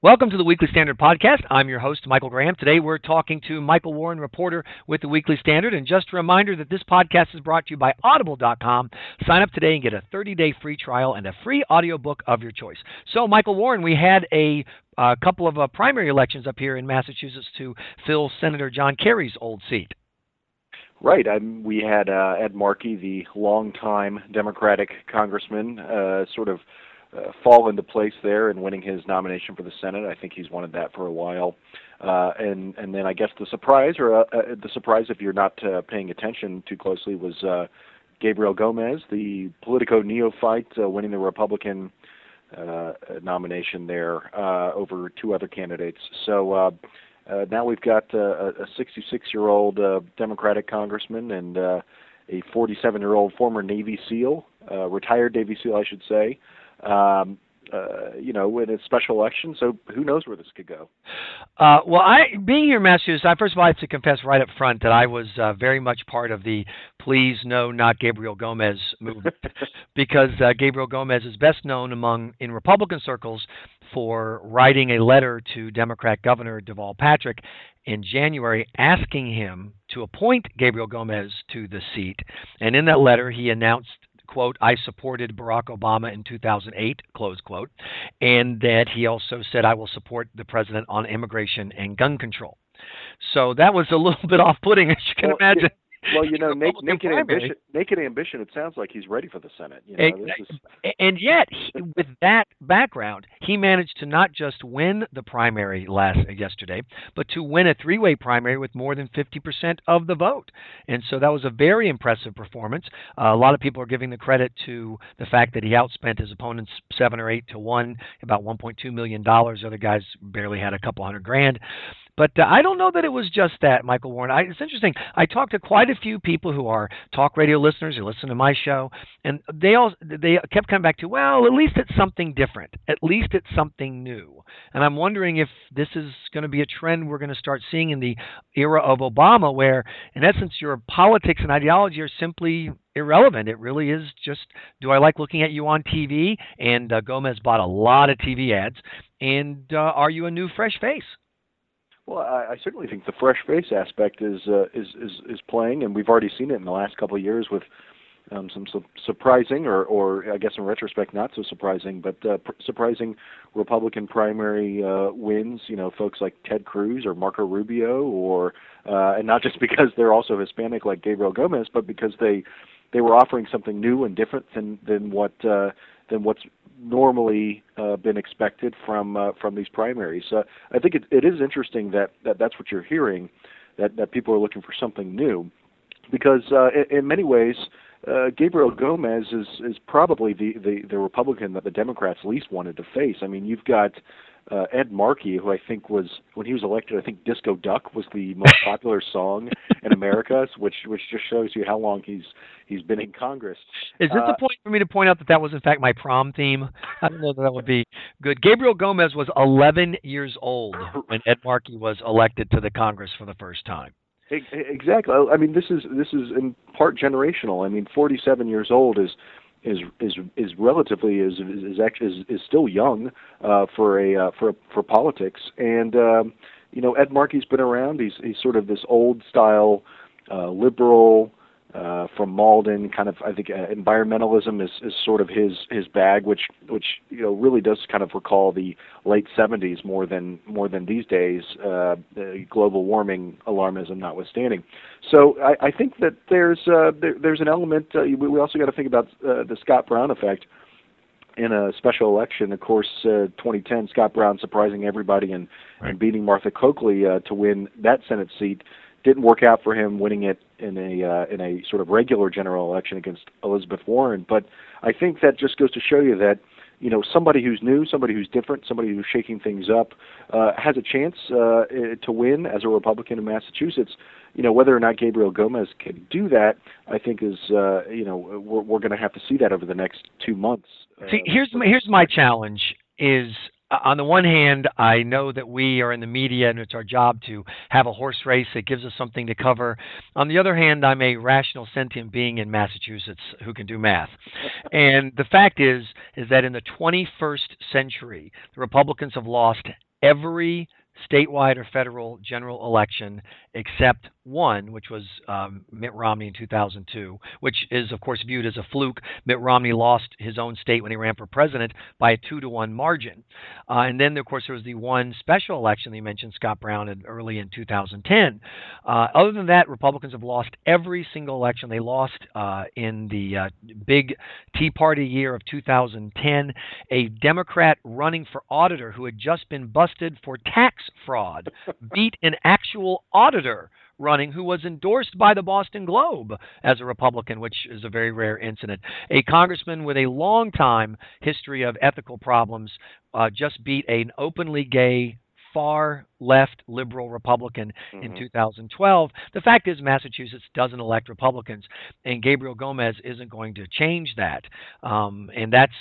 Welcome to the Weekly Standard Podcast. I'm your host, Michael Graham. Today we're talking to Michael Warren, reporter with the Weekly Standard. And just a reminder that this podcast is brought to you by Audible.com. Sign up today and get a 30 day free trial and a free audiobook of your choice. So, Michael Warren, we had a couple of uh, primary elections up here in Massachusetts to fill Senator John Kerry's old seat. Right. I'm, we had uh, Ed Markey, the longtime Democratic congressman, uh, sort of uh, fall into place there and winning his nomination for the Senate. I think he's wanted that for a while. Uh, and and then I guess the surprise, or uh, uh, the surprise if you're not uh, paying attention too closely, was uh, Gabriel Gomez, the Politico neophyte, winning the Republican nomination there over two other candidates. So now we've got a 66 year old uh, Democratic congressman and a 47 year old former Navy SEAL, retired Navy SEAL, I should say, um, uh, you know, in a special election. So who knows where this could go? Uh, well, I being here in Massachusetts, I first of all I have to confess right up front that I was uh, very much part of the "Please No, Not Gabriel Gomez" movement because uh, Gabriel Gomez is best known among in Republican circles for writing a letter to Democrat Governor Deval Patrick in January asking him to appoint Gabriel Gomez to the seat. And in that letter, he announced quote, I supported Barack Obama in 2008, close quote, and that he also said, I will support the president on immigration and gun control. So that was a little bit off putting, as you can well, imagine. Well, you know, naked, naked ambition. Naked ambition. It sounds like he's ready for the Senate. You know, is... And yet, he, with that background, he managed to not just win the primary last yesterday, but to win a three-way primary with more than 50% of the vote. And so that was a very impressive performance. Uh, a lot of people are giving the credit to the fact that he outspent his opponents seven or eight to one, about 1.2 million dollars. Other guys barely had a couple hundred grand. But uh, I don't know that it was just that, Michael Warren. I, it's interesting. I talked to quite a few people who are talk radio listeners who listen to my show, and they all they kept coming back to, well, at least it's something different. At least it's something new. And I'm wondering if this is going to be a trend we're going to start seeing in the era of Obama, where in essence your politics and ideology are simply irrelevant. It really is just, do I like looking at you on TV? And uh, Gomez bought a lot of TV ads. And uh, are you a new fresh face? Well, I, I certainly think the fresh face aspect is uh, is is is playing, and we've already seen it in the last couple of years with um, some su- surprising, or or I guess in retrospect not so surprising, but uh, pr- surprising Republican primary uh, wins. You know, folks like Ted Cruz or Marco Rubio, or uh, and not just because they're also Hispanic like Gabriel Gomez, but because they they were offering something new and different than than what uh, than what's normally uh, been expected from uh, from these primaries. Uh, I think it, it is interesting that, that that's what you're hearing, that that people are looking for something new, because uh, in, in many ways. Uh, Gabriel Gomez is is probably the, the the Republican that the Democrats least wanted to face. I mean, you've got uh, Ed Markey, who I think was when he was elected, I think "Disco Duck" was the most popular song in America, which which just shows you how long he's he's been in Congress. Is this uh, a point for me to point out that that was in fact my prom theme? I don't know that that would be good. Gabriel Gomez was 11 years old when Ed Markey was elected to the Congress for the first time. Exactly. I mean, this is this is in part generational. I mean, 47 years old is is is is relatively is is actually is, is still young uh, for a uh, for for politics, and um, you know Ed Markey's been around. He's he's sort of this old style uh, liberal uh, from Malden. Kind of, I think uh, environmentalism is, is sort of his his bag, which which you know really does kind of recall the late '70s more than more than these days. Uh, global warming alarmism notwithstanding. So I, I think that there's uh, there, there's an element. Uh, we also got to think about uh, the Scott Brown effect in a special election. Of course, uh, 2010, Scott Brown surprising everybody and, right. and beating Martha Coakley uh, to win that Senate seat didn't work out for him winning it in a uh, in a sort of regular general election against Elizabeth Warren. But I think that just goes to show you that you know somebody who's new, somebody who's different, somebody who's shaking things up uh, has a chance uh, to win as a Republican in Massachusetts. You know whether or not Gabriel Gomez can do that, I think is uh, you know we're, we're going to have to see that over the next two months. See, here's my, here's my challenge: is Uh, on the one hand, I know that we are in the media and it's our job to have a horse race that gives us something to cover. On the other hand, I'm a rational, sentient being in Massachusetts who can do math. and the fact is, is that in the 21st century, the Republicans have lost every statewide or federal general election except one, which was um, Mitt Romney in 2002, which is, of course, viewed as a fluke. Mitt Romney lost his own state when he ran for president by a two to one margin. Uh, and then, of course, there was the one special election that you mentioned, Scott Brown, in, early in 2010. Uh, other than that, Republicans have lost every single election. They lost uh, in the uh, big Tea Party year of 2010. A Democrat running for auditor who had just been busted for tax fraud beat an actual auditor running who was endorsed by the Boston Globe as a Republican, which is a very rare incident. A congressman with a long time history of ethical problems uh, just beat an openly gay far left liberal Republican mm-hmm. in 2012. The fact is, Massachusetts doesn't elect Republicans, and Gabriel Gomez isn't going to change that. Um, and that's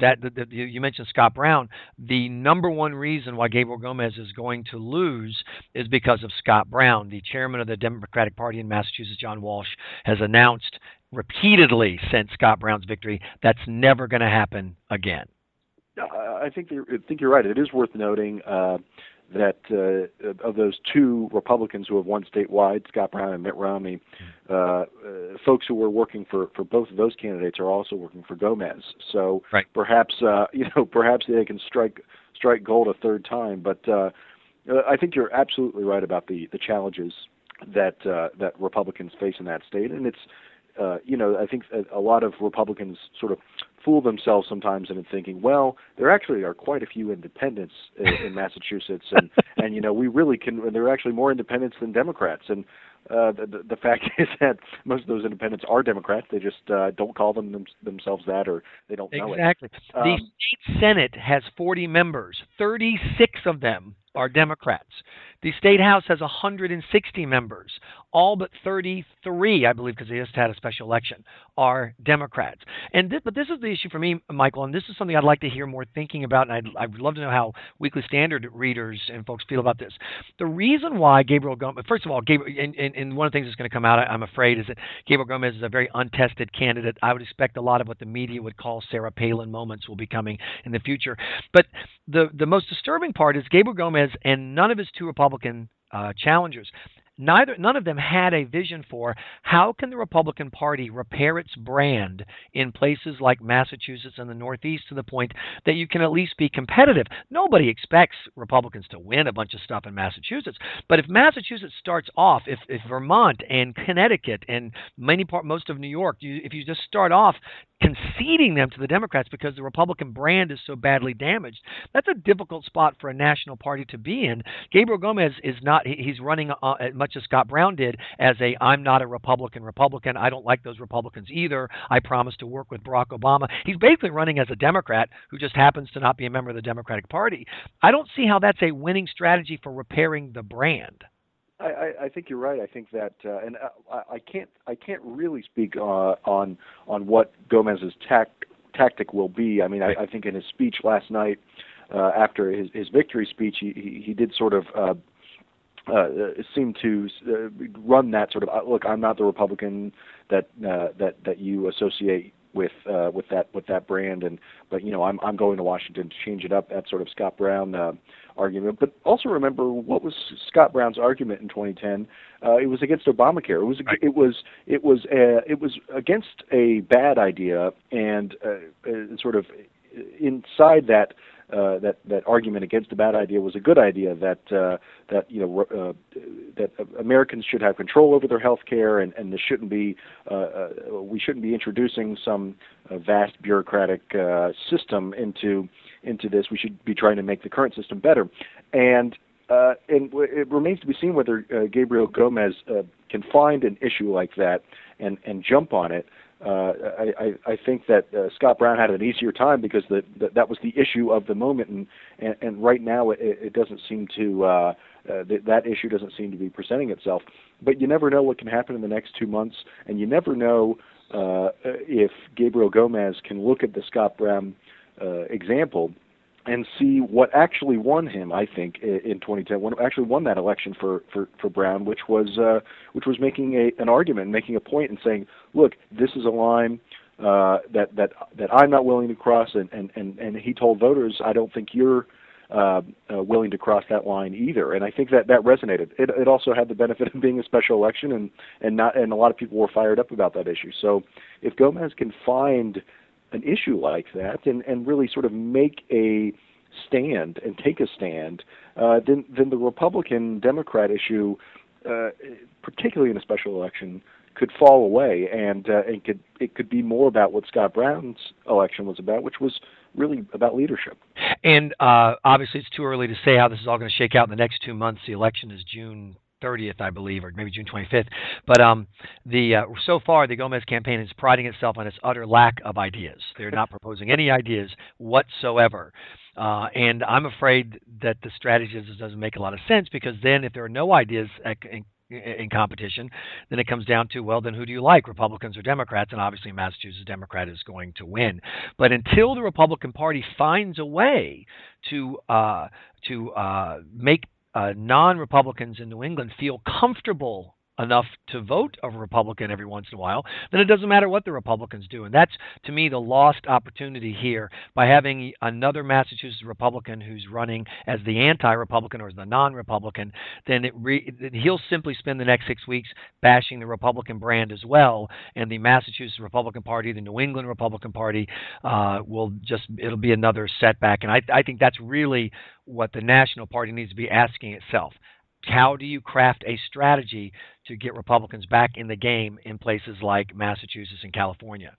that. The, the, you mentioned Scott Brown. The number one reason why Gabriel Gomez is going to lose is because of Scott Brown. The chairman of the Democratic Party in Massachusetts, John Walsh, has announced repeatedly since Scott Brown's victory that's never going to happen again. I think you're, I think you're right. It is worth noting uh, that uh, of those two Republicans who have won statewide, Scott Brown and Mitt Romney, uh, uh, folks who were working for, for both of those candidates are also working for Gomez. So right. perhaps uh, you know perhaps they can strike strike gold a third time. But uh, uh, I think you're absolutely right about the the challenges that uh, that Republicans face in that state, and it's uh, you know, I think a lot of Republicans sort of fool themselves sometimes into thinking, well, there actually are quite a few independents in, in Massachusetts, and and you know, we really can. And There are actually more independents than Democrats, and uh, the, the fact is that most of those independents are Democrats. They just uh, don't call them, them themselves that, or they don't exactly. know it. Exactly. Um, the state senate has 40 members. 36 of them are Democrats. The state house has 160 members. All but 33, I believe, because they just had a special election, are Democrats. And this, but this is the issue for me, Michael, and this is something I'd like to hear more thinking about, and I'd, I'd love to know how Weekly Standard readers and folks feel about this. The reason why Gabriel Gomez, first of all, Gabriel, and, and, and one of the things that's going to come out, I'm afraid, is that Gabriel Gomez is a very untested candidate. I would expect a lot of what the media would call Sarah Palin moments will be coming in the future. But the the most disturbing part is Gabriel Gomez and none of his two Republican uh, challengers neither none of them had a vision for how can the Republican Party repair its brand in places like Massachusetts and the Northeast to the point that you can at least be competitive. Nobody expects Republicans to win a bunch of stuff in Massachusetts, but if Massachusetts starts off, if, if Vermont and Connecticut and many part most of New York, you, if you just start off conceding them to the Democrats because the Republican brand is so badly damaged, that's a difficult spot for a national party to be in. Gabriel Gomez is not he's running uh, much much as Scott Brown did as a I'm not a Republican Republican. I don't like those Republicans either. I promise to work with Barack Obama. He's basically running as a Democrat who just happens to not be a member of the Democratic Party. I don't see how that's a winning strategy for repairing the brand. I, I, think you're right. I think that, uh, and I, I can't, I can't really speak uh, on on what Gomez's tact, tactic will be. I mean, I, I think in his speech last night, uh, after his, his victory speech, he, he, he did sort of uh, uh, seem to uh, run that sort of uh, look. I'm not the Republican that uh, that that you associate with uh, with that with that brand, and but you know I'm I'm going to Washington to change it up. That sort of Scott Brown uh, argument. But also remember what was Scott Brown's argument in 2010? Uh, it was against Obamacare. It was right. it was it was uh, it was against a bad idea, and uh, uh, sort of inside that uh, that that argument against a bad idea was a good idea. That uh, that you know uh, that Americans should have control over their health care, and and this shouldn't be uh, uh, we shouldn't be introducing some uh, vast bureaucratic system into into this. We should be trying to make the current system better, and. Uh, and it remains to be seen whether Gabriel Gomez can find an issue like that and, and jump on it uh, I, I think that uh, Scott Brown had an easier time because the, the, that was the issue of the moment, and and, and right now it, it doesn't seem to uh, uh, th- that issue doesn't seem to be presenting itself. But you never know what can happen in the next two months, and you never know uh, if Gabriel Gomez can look at the Scott Brown uh, example and see what actually won him. I think in 2010, what actually won that election for for for Brown, which was uh, which was making a an argument, making a point, and saying, look, this is a line. Uh, that that that I'm not willing to cross, and, and and and he told voters, I don't think you're uh, uh, willing to cross that line either. And I think that that resonated. It, it also had the benefit of being a special election, and and not and a lot of people were fired up about that issue. So if Gomez can find an issue like that and and really sort of make a stand and take a stand, uh, then then the Republican Democrat issue, uh, particularly in a special election, could fall away and uh, and could it could be more about what Scott Brown's election was about, which was really about leadership. And uh, obviously, it's too early to say how this is all going to shake out in the next two months. The election is June 30th, I believe, or maybe June 25th. But um, the uh, so far, the Gomez campaign is priding itself on its utter lack of ideas. They're not proposing any ideas whatsoever. Uh, and I'm afraid that the strategy doesn't make a lot of sense because then, if there are no ideas in, in competition, then it comes down to well, then who do you like, Republicans or Democrats? And obviously, Massachusetts Democrat is going to win. But until the Republican Party finds a way to uh, to uh, make uh, non-Republicans in New England feel comfortable enough to vote a Republican every once in a while, then it doesn't matter what the Republicans do. And that's, to me, the lost opportunity here by having another Massachusetts Republican who's running as the anti Republican or as the non Republican, then it re- he'll simply spend the next six weeks bashing the Republican brand as well. And the Massachusetts Republican Party, the New England Republican Party, uh, will just, it'll be another setback. And I, I think that's really what the National Party needs to be asking itself how do you craft a strategy to get Republicans back in the game in places like Massachusetts and California?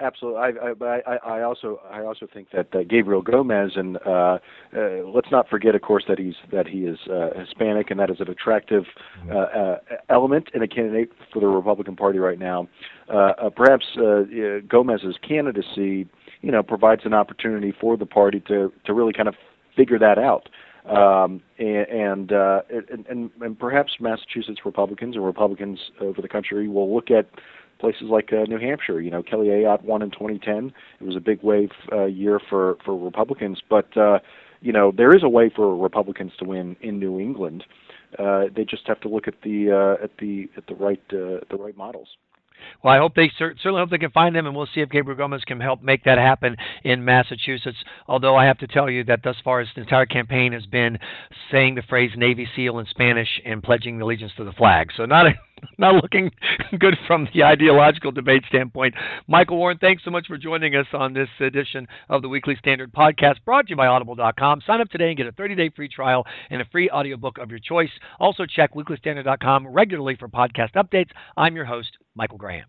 Absolutely, I, I, I also I also think that uh, Gabriel Gomez and uh, uh, let's not forget, of course, that he's that he is uh, Hispanic and that is an attractive mm-hmm. uh, uh, element in a candidate for the Republican Party right now. Uh, uh, perhaps uh, Gomez's candidacy, you know, provides an opportunity for the party to to really kind of figure that out um, and and, uh, and and perhaps Massachusetts Republicans or Republicans over the country will look at places like uh, New Hampshire. You know, Kelly Ayotte won in 2010. It was a big wave uh, year for for Republicans, but uh, you know there is a way for Republicans to win in New England. Uh, they just have to look at the uh, at the at the right uh, the right models. Well, I hope they certainly hope they can find them, and we'll see if Gabriel Gomez can help make that happen in Massachusetts. Although I have to tell you that thus far, his entire campaign has been saying the phrase Navy SEAL in Spanish and pledging allegiance to the flag. So not a, not looking good from the ideological debate standpoint. Michael Warren, thanks so much for joining us on this edition of the Weekly Standard podcast brought to you by Audible.com. Sign up today and get a 30 day free trial and a free audiobook of your choice. Also, check weeklystandard.com regularly for podcast updates. I'm your host, Michael Graham.